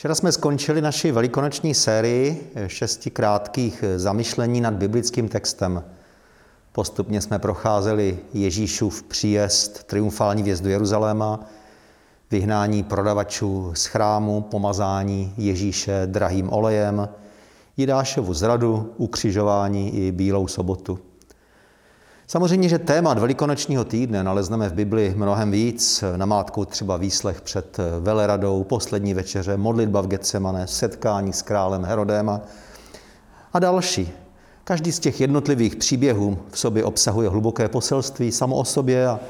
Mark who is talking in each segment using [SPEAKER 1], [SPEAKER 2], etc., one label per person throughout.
[SPEAKER 1] Včera jsme skončili naši velikonoční sérii šesti krátkých zamyšlení nad biblickým textem. Postupně jsme procházeli Ježíšův příjezd, triumfální vjezd do Jeruzaléma, vyhnání prodavačů z chrámu, pomazání Ježíše drahým olejem, Jidášovu zradu, ukřižování i Bílou sobotu. Samozřejmě, že témat velikonočního týdne nalezneme v Bibli mnohem víc. Namátkou třeba výslech před veleradou, poslední večeře, modlitba v Getsemane, setkání s králem Herodéma a další. Každý z těch jednotlivých příběhů v sobě obsahuje hluboké poselství samo o sobě a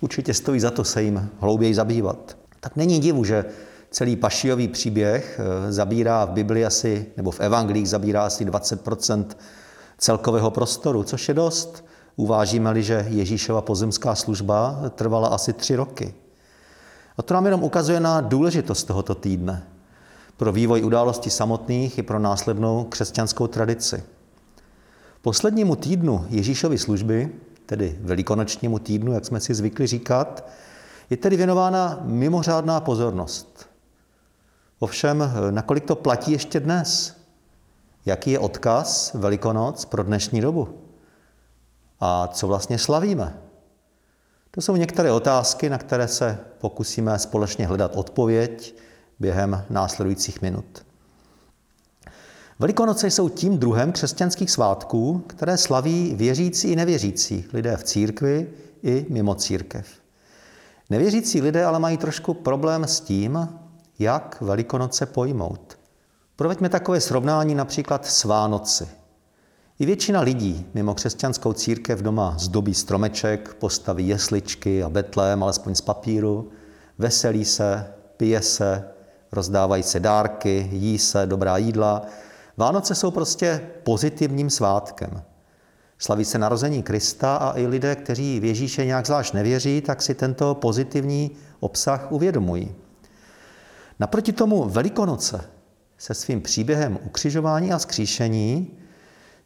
[SPEAKER 1] určitě stojí za to se jim hlouběji zabývat. Tak není divu, že celý pašijový příběh eh, zabírá v Bibli asi, nebo v evangelích zabírá asi 20% celkového prostoru, což je dost. Uvážíme-li, že Ježíšova pozemská služba trvala asi tři roky. A to nám jenom ukazuje na důležitost tohoto týdne pro vývoj událostí samotných i pro následnou křesťanskou tradici. Poslednímu týdnu Ježíšovy služby, tedy velikonočnímu týdnu, jak jsme si zvykli říkat, je tedy věnována mimořádná pozornost. Ovšem, nakolik to platí ještě dnes? Jaký je odkaz Velikonoc pro dnešní dobu? A co vlastně slavíme? To jsou některé otázky, na které se pokusíme společně hledat odpověď během následujících minut. Velikonoce jsou tím druhem křesťanských svátků, které slaví věřící i nevěřící lidé v církvi i mimo církev. Nevěřící lidé ale mají trošku problém s tím, jak Velikonoce pojmout. Proveďme takové srovnání například s Vánoci. I většina lidí mimo křesťanskou církev doma zdobí stromeček, postaví jesličky a betlém, alespoň z papíru, veselí se, pije se, rozdávají se dárky, jí se dobrá jídla. Vánoce jsou prostě pozitivním svátkem. Slaví se narození Krista a i lidé, kteří v Ježíše nějak zvlášť nevěří, tak si tento pozitivní obsah uvědomují. Naproti tomu Velikonoce se svým příběhem ukřižování a skříšení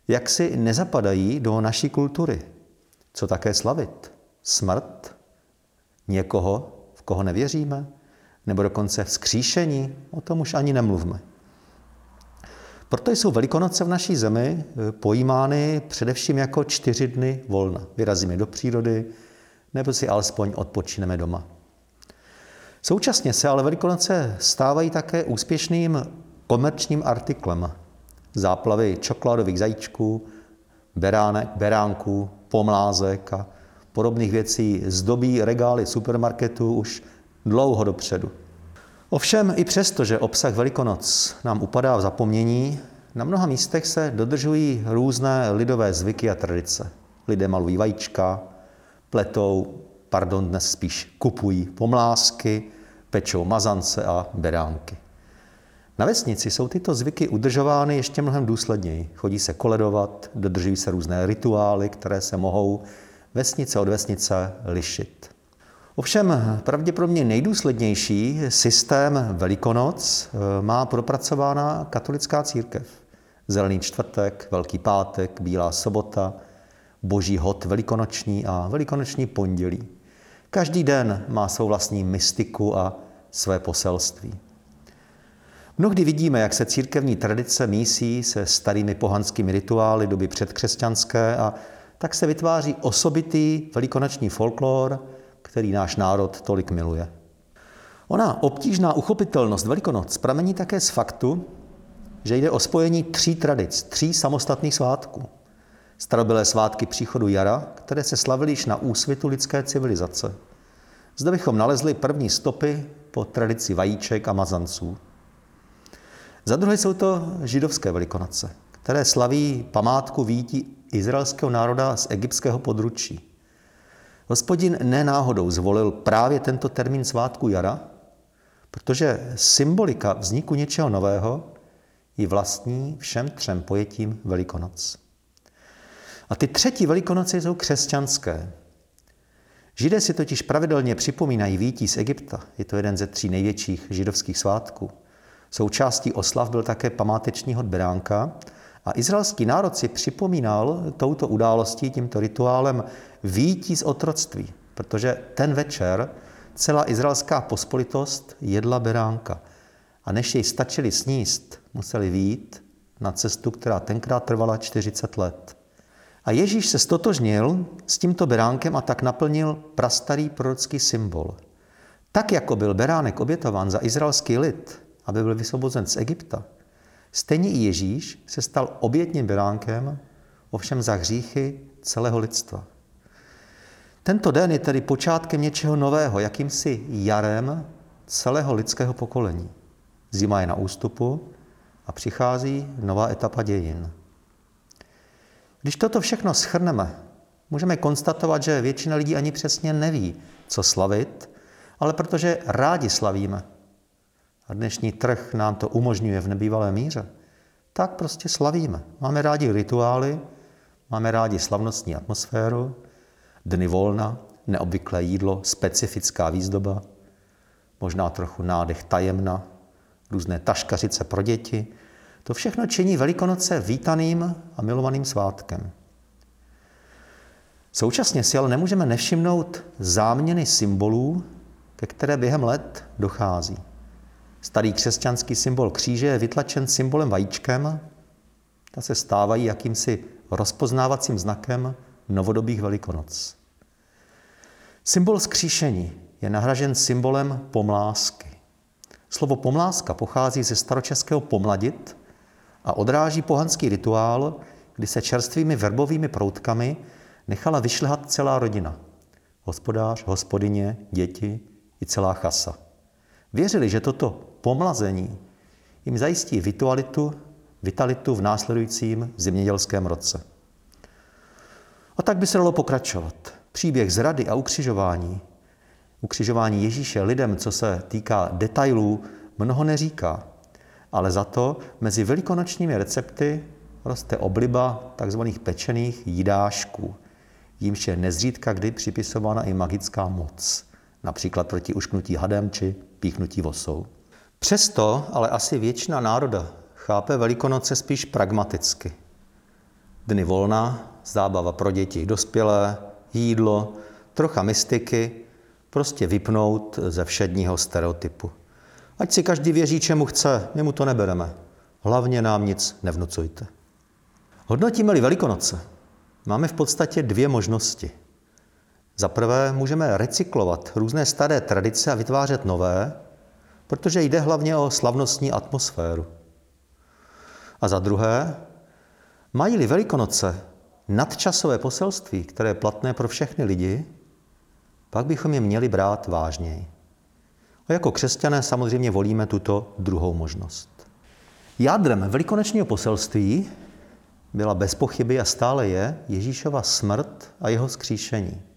[SPEAKER 1] jak si nezapadají do naší kultury. Co také slavit? Smrt? Někoho, v koho nevěříme? Nebo dokonce vzkříšení? O tom už ani nemluvme. Proto jsou Velikonoce v naší zemi eh, pojímány především jako čtyři dny volna. Vyrazíme do přírody nebo si alespoň odpočineme doma. Současně se ale Velikonoce stávají také úspěšným komerčním artiklem. Záplavy čokoládových zajíčků, beránek, beránků, pomlázek a podobných věcí zdobí regály supermarketu už dlouho dopředu. Ovšem i přesto, že obsah Velikonoc nám upadá v zapomnění, na mnoha místech se dodržují různé lidové zvyky a tradice. Lidé malují vajíčka, pletou, pardon, dnes spíš kupují pomlásky, pečou mazance a beránky. Na vesnici jsou tyto zvyky udržovány ještě mnohem důsledněji. Chodí se koledovat, dodržují se různé rituály, které se mohou vesnice od vesnice lišit. Ovšem pravděpodobně nejdůslednější systém Velikonoc eh, má propracována katolická církev. Zelený čtvrtek, Velký pátek, Bílá sobota, Boží hod velikonoční a velikonoční pondělí. Každý den má svou vlastní mystiku a své poselství. Mnohdy vidíme, jak se církevní tradice mísí se starými pohanskými rituály doby předkřesťanské a tak se vytváří osobitý velikonoční folklor, který náš národ tolik miluje. Ona obtížná uchopitelnost Velikonoc pramení také z faktu, že jde o spojení tří tradic, tří samostatných svátků. Starobylé svátky příchodu jara, které se slavily již na úsvitu lidské civilizace. Zde bychom nalezli první stopy po tradici vajíček a mazanců. Za druhé jsou to židovské velikonoce, které slaví památku výtí izraelského národa z egyptského područí. Hospodin nenáhodou zvolil právě tento termín svátku jara, protože symbolika vzniku něčeho nového je vlastní všem třem pojetím Velikonoc. A ty třetí Velikonoce jsou křesťanské. Židé si totiž pravidelně připomínají výtí z Egypta. Je to jeden ze tří největších židovských svátků. Součástí oslav byl také památeční hod beránka a izraelský národ si připomínal touto událostí, tímto rituálem výtí z otroctví, protože ten večer celá izraelská pospolitost jedla beránka. a než jej stačili sníst, museli výjít na cestu, která tenkrát trvala 40 let. A Ježíš se stotožnil s tímto beránkem a tak naplnil prastarý prorocký symbol. Tak jako byl beránek obětován za izraelský lid, aby byl vysvobozen z Egypta, stejně i Ježíš se stal obětním beránkem, ovšem za hříchy celého lidstva. Tento den je tedy počátkem něčeho nového, jakýmsi jarem celého lidského pokolení. Zima je na ústupu a přichází nová etapa dějin. Když toto všechno schrneme, můžeme konstatovat, že většina lidí ani přesně neví, co slavit, ale protože rádi slavíme, a dnešní trh nám to umožňuje v nebývalé míře, tak prostě slavíme. Máme rádi rituály, máme rádi slavnostní atmosféru, dny volna, neobvyklé jídlo, specifická výzdoba, možná trochu nádech tajemna, různé taškařice pro děti. To všechno činí Velikonoce vítaným a milovaným svátkem. Současně si ale nemůžeme nevšimnout záměny symbolů, ke které během let dochází. Starý křesťanský symbol kříže je vytlačen symbolem vajíčkem, ta se stávají jakýmsi rozpoznávacím znakem novodobých velikonoc. Symbol skříšení je nahražen symbolem pomlásky. Slovo pomláska pochází ze staročeského pomladit a odráží pohanský rituál, kdy se čerstvými verbovými proutkami nechala vyšlehat celá rodina. Hospodář, hospodyně, děti i celá chasa. Věřili, že toto pomlazení jim zajistí vitalitu, vitalitu v následujícím zemědělském roce. A tak by se dalo pokračovat. Příběh zrady a ukřižování, ukřižování Ježíše lidem, co se týká detailů, mnoho neříká. Ale za to mezi velikonočními recepty roste obliba tzv. pečených jídášků, jímž je nezřídka kdy připisována i magická moc, například proti ušknutí hadem či píchnutí vosou. Přesto ale asi většina národa chápe Velikonoce spíš pragmaticky. Dny volna, zábava pro děti dospělé, jídlo, trocha mystiky, prostě vypnout ze všedního stereotypu. Ať si každý věří, čemu chce, my mu to nebereme. Hlavně nám nic nevnucujte. Hodnotíme-li Velikonoce, máme v podstatě dvě možnosti. Za prvé můžeme recyklovat různé staré tradice a vytvářet nové, protože jde hlavně o slavnostní atmosféru. A za druhé, mají-li Velikonoce nadčasové poselství, které je platné pro všechny lidi, pak bychom je měli brát vážněji. A jako křesťané samozřejmě volíme tuto druhou možnost. Jádrem velikonočního poselství byla bez pochyby a stále je Ježíšova smrt a jeho skříšení.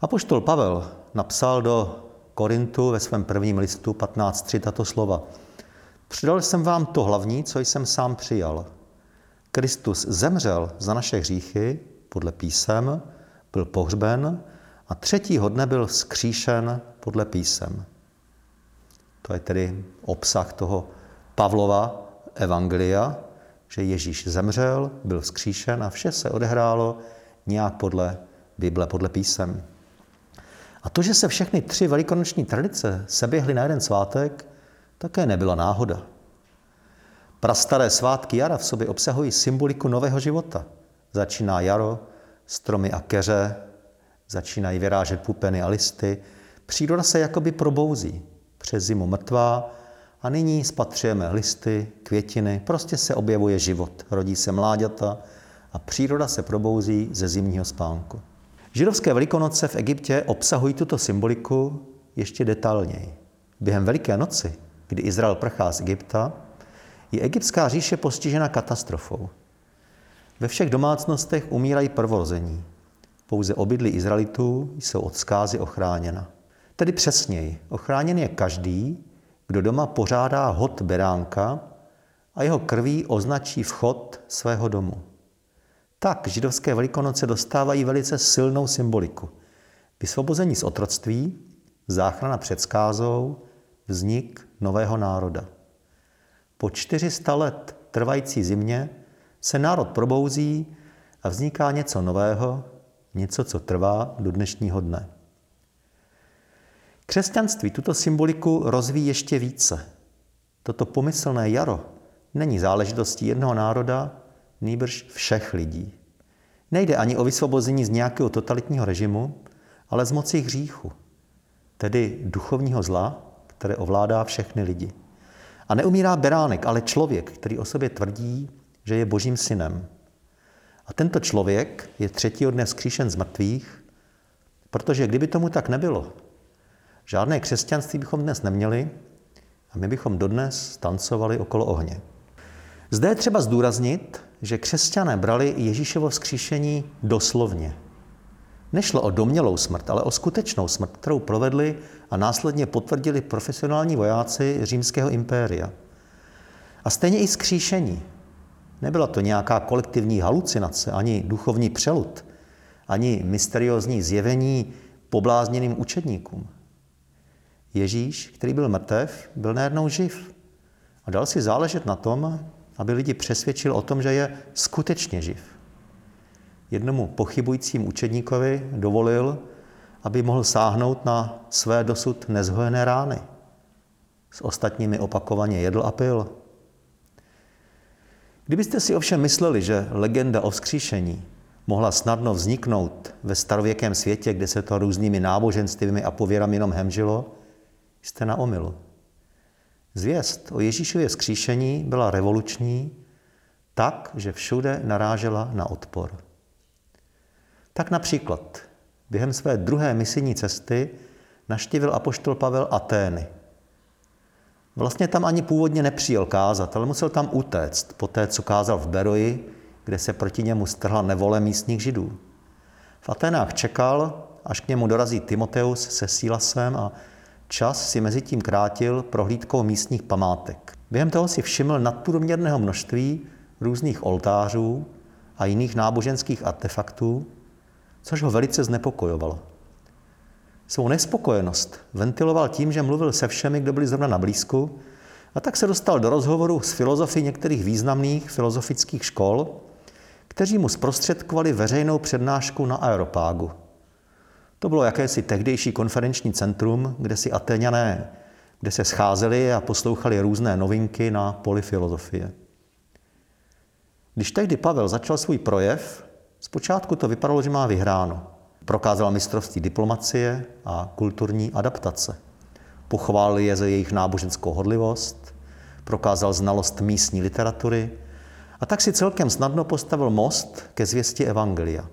[SPEAKER 1] Apoštol Pavel napsal do Korintu ve svém prvním listu 15.3 tato slova. Přidal jsem vám to hlavní, co jsem sám přijal. Kristus zemřel za naše hříchy podle písem, byl pohřben a třetího dne byl skříšen podle písem. To je tedy obsah toho Pavlova evangelia, že Ježíš zemřel, byl skříšen a vše se odehrálo nějak podle Bible, podle písem. A to, že se všechny tři velikonoční tradice seběhly na jeden svátek, také nebyla náhoda. Prastaré svátky jara v sobě obsahují symboliku nového života. Začíná jaro, stromy a keře, začínají vyrážet pupeny a listy, příroda se jakoby probouzí. Přes zimu mrtvá a nyní spatřujeme listy, květiny, prostě se objevuje život, rodí se mláďata a příroda se probouzí ze zimního spánku. Židovské velikonoce v Egyptě obsahují tuto symboliku ještě detailněji. Během Veliké noci, kdy Izrael prchá z Egypta, je egyptská říše postižena katastrofou. Ve všech domácnostech umírají prvorození. Pouze obydly Izraelitů jsou od zkázy ochráněna. Tedy přesněji, ochráněn je každý, kdo doma pořádá hod beránka a jeho krví označí vchod svého domu. Tak židovské velikonoce dostávají velice silnou symboliku. Vysvobození z otroctví, záchrana před skázou, vznik nového národa. Po 400 let trvající zimě se národ probouzí a vzniká něco nového, něco, co trvá do dnešního dne. Křesťanství tuto symboliku rozvíjí ještě více. Toto pomyslné jaro není záležitostí jednoho národa, nýbrž všech lidí. Nejde ani o vysvobození z nějakého totalitního režimu, ale z moci hříchu, tedy duchovního zla, které ovládá všechny lidi. A neumírá beránek, ale člověk, který o sobě tvrdí, že je božím synem. A tento člověk je třetího dne vzkříšen z mrtvých, protože kdyby tomu tak nebylo, žádné křesťanství bychom dnes neměli a my bychom dodnes tancovali okolo ohně. Zde je třeba zdůraznit, že křesťané brali Ježíšovo vzkříšení doslovně. Nešlo o domělou smrt, ale o skutečnou smrt, kterou provedli a následně potvrdili profesionální vojáci římského impéria. A stejně i skříšení. Nebyla to nějaká kolektivní halucinace, ani duchovní přelud, ani mysteriózní zjevení poblázněným učedníkům. Ježíš, který byl mrtev, byl najednou živ. A dal si záležet na tom, aby lidi přesvědčil o tom, že je skutečně živ. Jednomu pochybujícím učedníkovi dovolil, aby mohl sáhnout na své dosud nezhojené rány. S ostatními opakovaně jedl a pil. Kdybyste si ovšem mysleli, že legenda o vzkříšení mohla snadno vzniknout ve starověkém světě, kde se to různými náboženstvími a pověrami jenom hemžilo, jste na omilu. Zvěst o Ježíšově vzkříšení byla revoluční tak, že všude narážela na odpor. Tak například během své druhé misijní cesty naštívil apoštol Pavel Atény. Vlastně tam ani původně nepřijel kázat, ale musel tam utéct, po té, co kázal v Beroji, kde se proti němu strhla nevole místních židů. V Aténách čekal, až k němu dorazí Timoteus se Sílasem a Čas si mezi tím krátil prohlídkou místních památek. Během toho si všiml nadprůměrného množství různých oltářů a jiných náboženských artefaktů, což ho velice znepokojovalo. Svou nespokojenost ventiloval tím, že mluvil se všemi, kdo byli zrovna na blízku, a tak se dostal do rozhovoru s filozofy některých významných filozofických škol, kteří mu zprostředkovali veřejnou přednášku na Aeropágu. To bylo jakési tehdejší konferenční centrum, kde si Atéňané, kde se scházeli a poslouchali různé novinky na poli filozofie. Když tehdy Pavel začal svůj projev, zpočátku to vypadalo, že má vyhráno. Prokázal mistrovství diplomacie a kulturní adaptace. Pochválil je za jejich náboženskou hodlivost, prokázal znalost místní literatury a tak si celkem snadno postavil most ke zvěsti Evangelia.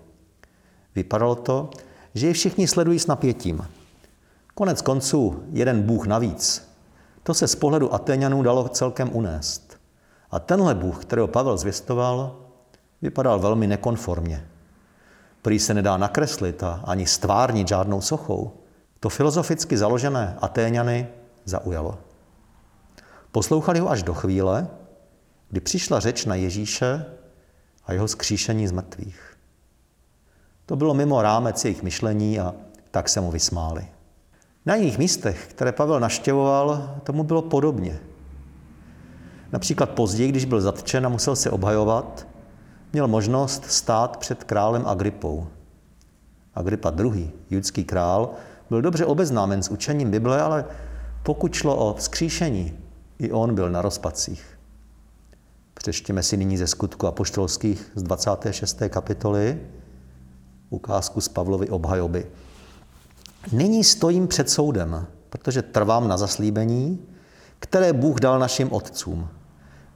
[SPEAKER 1] Vypadalo to, že je všichni sledují s napětím. Konec konců jeden Bůh navíc. To se z pohledu Atéňanů dalo celkem unést. A tenhle Bůh, kterého Pavel zvěstoval, vypadal velmi nekonformně. Prý se nedá nakreslit a ani stvárnit žádnou sochou. To filozoficky založené Atéňany zaujalo. Poslouchali ho až do chvíle, kdy přišla řeč na Ježíše a jeho skříšení z mrtvých. To bylo mimo rámec jejich myšlení a tak se mu vysmáli. Na jiných místech, které Pavel naštěvoval, tomu bylo podobně. Například později, když byl zatčen a musel se obhajovat, měl možnost stát před králem Agripou. Agripa II., judský král, byl dobře obeznámen s učením Bible, ale pokud šlo o vzkříšení, i on byl na rozpacích. Přečtěme si nyní ze skutku apoštolských z 26. kapitoly, ukázku z Pavlovy obhajoby. Nyní stojím před soudem, protože trvám na zaslíbení, které Bůh dal našim otcům.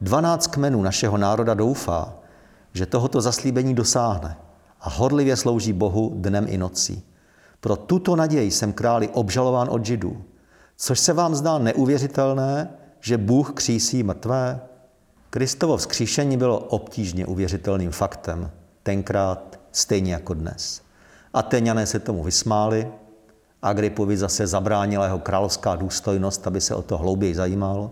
[SPEAKER 1] Dvanáct kmenů našeho národa doufá, že tohoto zaslíbení dosáhne a hodlivě slouží Bohu dnem i nocí. Pro tuto naději jsem králi obžalován od židů. Což se vám zdá neuvěřitelné, že Bůh křísí mrtvé? Kristovo vzkříšení bylo obtížně uvěřitelným faktem. Tenkrát stejně jako dnes. Ateňané se tomu vysmáli, Agripovi zase zabránila jeho královská důstojnost, aby se o to hlouběji zajímal.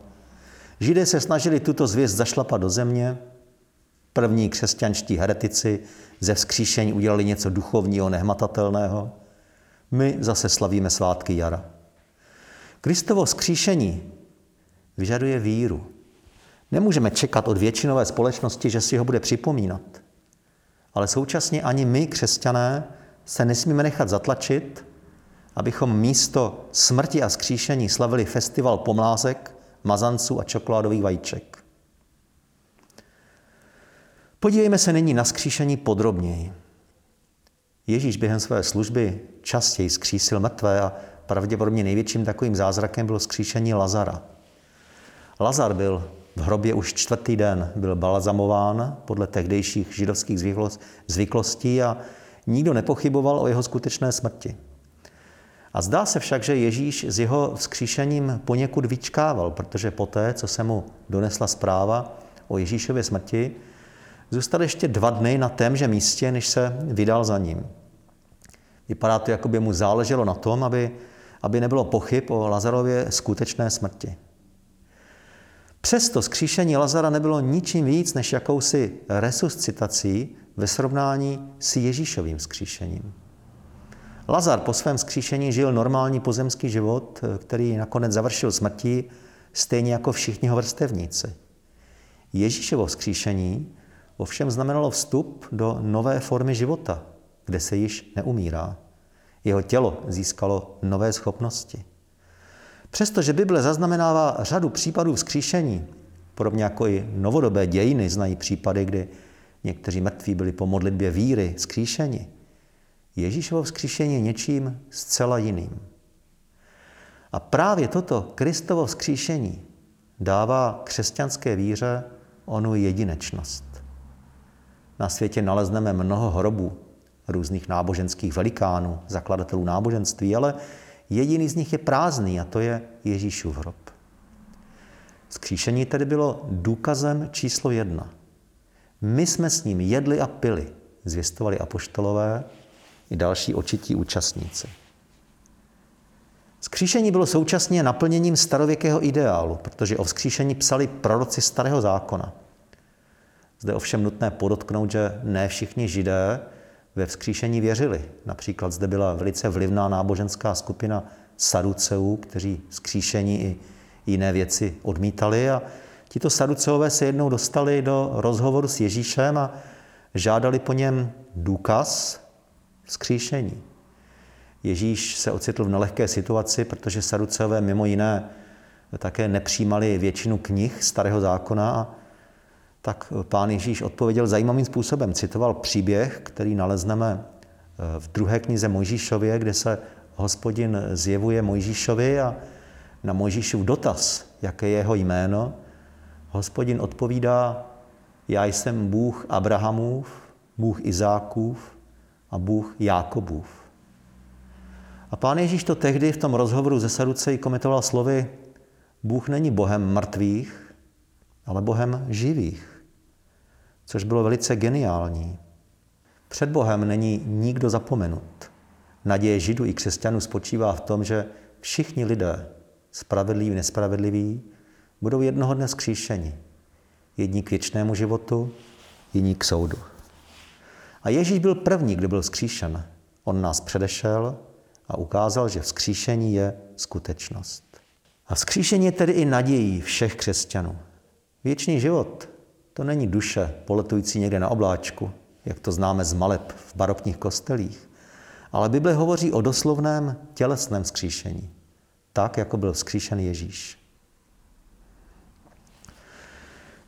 [SPEAKER 1] Židé se snažili tuto zvěst zašlapat do země. První křesťanští heretici ze vzkříšení udělali něco duchovního, nehmatatelného. My zase slavíme svátky jara. Kristovo vzkříšení vyžaduje víru. Nemůžeme čekat od většinové společnosti, že si ho bude připomínat ale současně ani my, křesťané, se nesmíme nechat zatlačit abychom místo smrti a skříšení slavili festival pomlázek, mazanců a čokoládových vajíček. Podívejme se nyní na skříšení podrobněji. Ježíš během své služby častěji skřísil mrtvé a pravděpodobně největším takovým zázrakem bylo skříšení Lazara. Lazar byl v hrobě už čtvrtý den, byl balzamován podle tehdejších židovských zvyklostí a nikdo nepochyboval o jeho skutečné smrti. A zdá se však, že Ježíš s jeho vzkříšením poněkud vyčkával, protože poté, co se mu donesla zpráva o Ježíšově smrti, zůstal ještě dva dny na témže místě, než se vydal za ním. Vypadá to, jako by mu záleželo na tom, aby, aby nebylo pochyb o Lazarově skutečné smrti. Přesto skříšení Lazara nebylo ničím víc než jakousi resuscitací ve srovnání s Ježíšovým skříšením. Lazar po svém skříšení žil normální pozemský život, který nakonec završil smrtí, stejně jako všichni ho vrstevníci. Ježíšovo vzkříšení ovšem znamenalo vstup do nové formy života, kde se již neumírá. Jeho tělo získalo nové schopnosti. Přestože Bible zaznamenává řadu případů vzkříšení, podobně jako i novodobé dějiny znají případy, kdy někteří mrtví byli po modlitbě víry vzkříšeni, Ježíšovo vzkříšení je něčím zcela jiným. A právě toto Kristovo vzkříšení dává křesťanské víře onu jedinečnost. Na světě nalezneme mnoho hrobů různých náboženských velikánů, zakladatelů náboženství, ale jediný z nich je prázdný a to je Ježíšův hrob. Skříšení tedy bylo důkazem číslo jedna. My jsme s ním jedli a pili, zvěstovali apoštolové i další očití účastníci. Skříšení bylo současně naplněním starověkého ideálu, protože o vzkříšení psali proroci starého zákona. Zde ovšem nutné podotknout, že ne všichni židé ve vzkříšení věřili. Například zde byla velice vlivná náboženská skupina saduceů, kteří vzkříšení i jiné věci odmítali a tito saduceové se jednou dostali do rozhovoru s Ježíšem a žádali po něm důkaz vzkříšení. Ježíš se ocitl v nelehké situaci, protože saduceové mimo jiné také nepřijímali většinu knih starého zákona a tak pán Ježíš odpověděl zajímavým způsobem. Citoval příběh, který nalezneme eh, v druhé knize Mojžíšově, kde se hospodin zjevuje Mojžíšovi a na Mojžíšův dotaz, jaké je jeho jméno, hospodin odpovídá, já jsem Bůh Abrahamův, Bůh Izákův a Bůh Jákobův. A pán Ježíš to tehdy v tom rozhovoru ze Saduceji komentoval slovy, Bůh není Bohem mrtvých, ale Bohem živých což bylo velice geniální. Před Bohem není nikdo zapomenut. Naděje židů i křesťanů spočívá v tom, že všichni lidé, spravedliví, nespravedliví, budou jednoho dne skříšeni. Jedni k věčnému životu, jiní k soudu. A Ježíš byl první, kdo byl skříšen. On nás předešel a ukázal, že vzkříšení je skutečnost. A vzkříšení je tedy i nadějí všech křesťanů. Věčný život to není duše poletující někde na obláčku, jak to známe z maleb v barokních kostelích, ale Bible hovoří o doslovném tělesném skříšení, tak, jako byl skříšen Ježíš.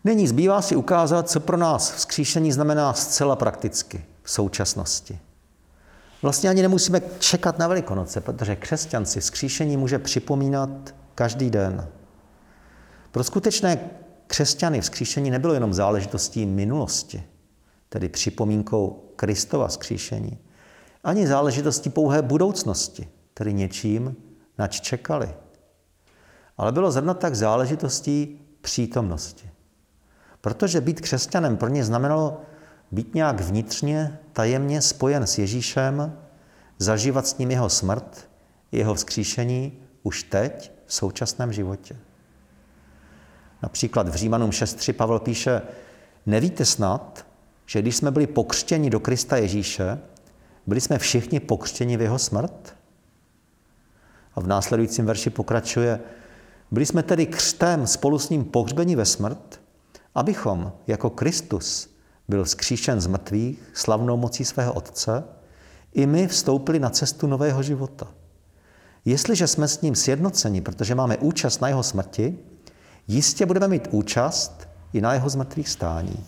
[SPEAKER 1] Nyní zbývá si ukázat, co pro nás vzkříšení znamená zcela prakticky v současnosti. Vlastně ani nemusíme čekat na Velikonoce, protože křesťan si vzkříšení může připomínat každý den. Pro skutečné křesťany vzkříšení nebylo jenom záležitostí minulosti, tedy připomínkou Kristova vzkříšení, ani záležitostí pouhé budoucnosti, tedy něčím, nač čekali. Ale bylo zrovna tak záležitostí přítomnosti. Protože být křesťanem pro ně znamenalo být nějak vnitřně, tajemně spojen s Ježíšem, zažívat s ním jeho smrt, jeho vzkříšení už teď v současném životě. Například v Římanům 6.3 Pavel píše, nevíte snad, že když jsme byli pokřtěni do Krista Ježíše, byli jsme všichni pokřtěni v jeho smrt? A v následujícím verši pokračuje, byli jsme tedy křtem spolu s ním pohřbeni ve smrt, abychom jako Kristus byl vzkříšen z mrtvých slavnou mocí svého Otce, i my vstoupili na cestu nového života. Jestliže jsme s ním sjednoceni, protože máme účast na jeho smrti, jistě budeme mít účast i na jeho zmrtvých stání.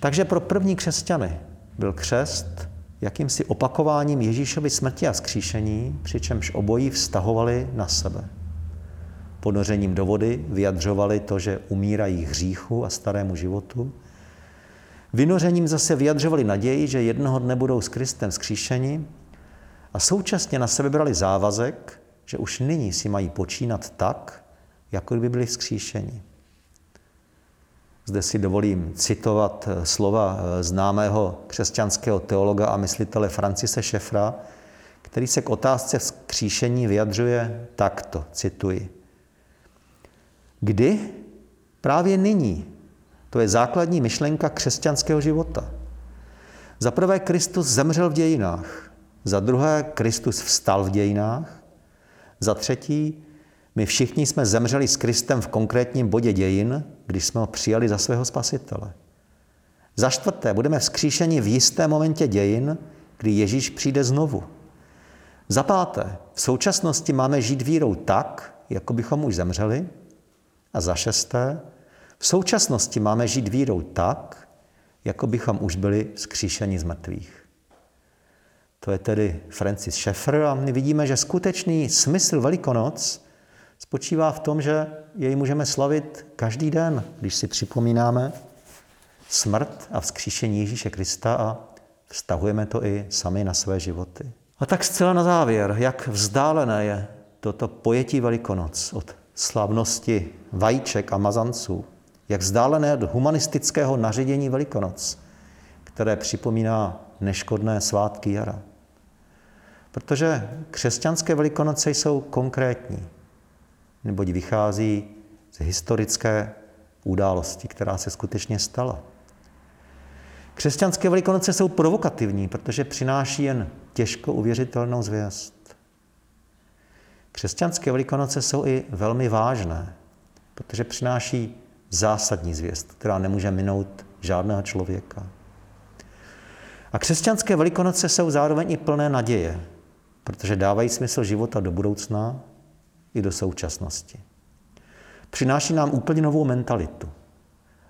[SPEAKER 1] Takže pro první křesťany byl křest jakýmsi opakováním Ježíšovy smrti a skříšení, přičemž obojí vztahovali na sebe. Ponořením do vody vyjadřovali to, že umírají hříchu a starému životu. Vynořením zase vyjadřovali naději, že jednoho dne budou s Kristem skříšeni a současně na sebe brali závazek, že už nyní si mají počínat tak, jako by byli skříšeni. Zde si dovolím citovat eh, slova eh, známého křesťanského teologa a myslitele Francise Šefra, který se k otázce vzkříšení vyjadřuje takto, cituji. Kdy? Právě nyní. To je základní myšlenka křesťanského života. Za prvé Kristus zemřel v dějinách, za druhé Kristus vstal v dějinách, za třetí my všichni jsme zemřeli s Kristem v konkrétním bodě dějin, když jsme ho přijali za svého spasitele. Za čtvrté, budeme vzkříšeni v jistém momentě dějin, kdy Ježíš přijde znovu. Za páté, v současnosti máme žít vírou tak, jako bychom už zemřeli. A za šesté, v současnosti máme žít vírou tak, jako bychom už byli vzkříšeni z mrtvých. To je tedy Francis Schaeffer a my vidíme, že skutečný smysl Velikonoc spočívá v tom, že jej můžeme slavit každý den, když si připomínáme smrt a vzkříšení Ježíše Krista a vztahujeme to i sami na své životy. A tak zcela na závěr, jak vzdálené je toto pojetí Velikonoc od slavnosti vajíček a mazanců, jak vzdálené od humanistického naředění Velikonoc, které připomíná neškodné svátky jara. Protože křesťanské Velikonoce jsou konkrétní, neboť vychází z historické události, která se skutečně stala. Křesťanské velikonoce jsou provokativní, protože přináší jen těžko uvěřitelnou zvěst. Křesťanské velikonoce jsou i velmi vážné, protože přináší zásadní zvěst, která nemůže minout žádného člověka. A křesťanské velikonoce jsou zároveň i plné naděje, protože dávají smysl života do budoucna i do současnosti. Přináší nám úplně novou mentalitu.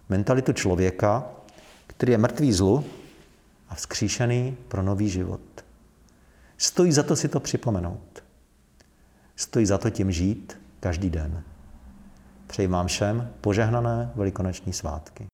[SPEAKER 1] Mentalitu člověka, který je mrtvý zlu a vzkříšený pro nový život. Stojí za to si to připomenout. Stojí za to tím žít každý den. Přeji vám všem požehnané velikonoční svátky.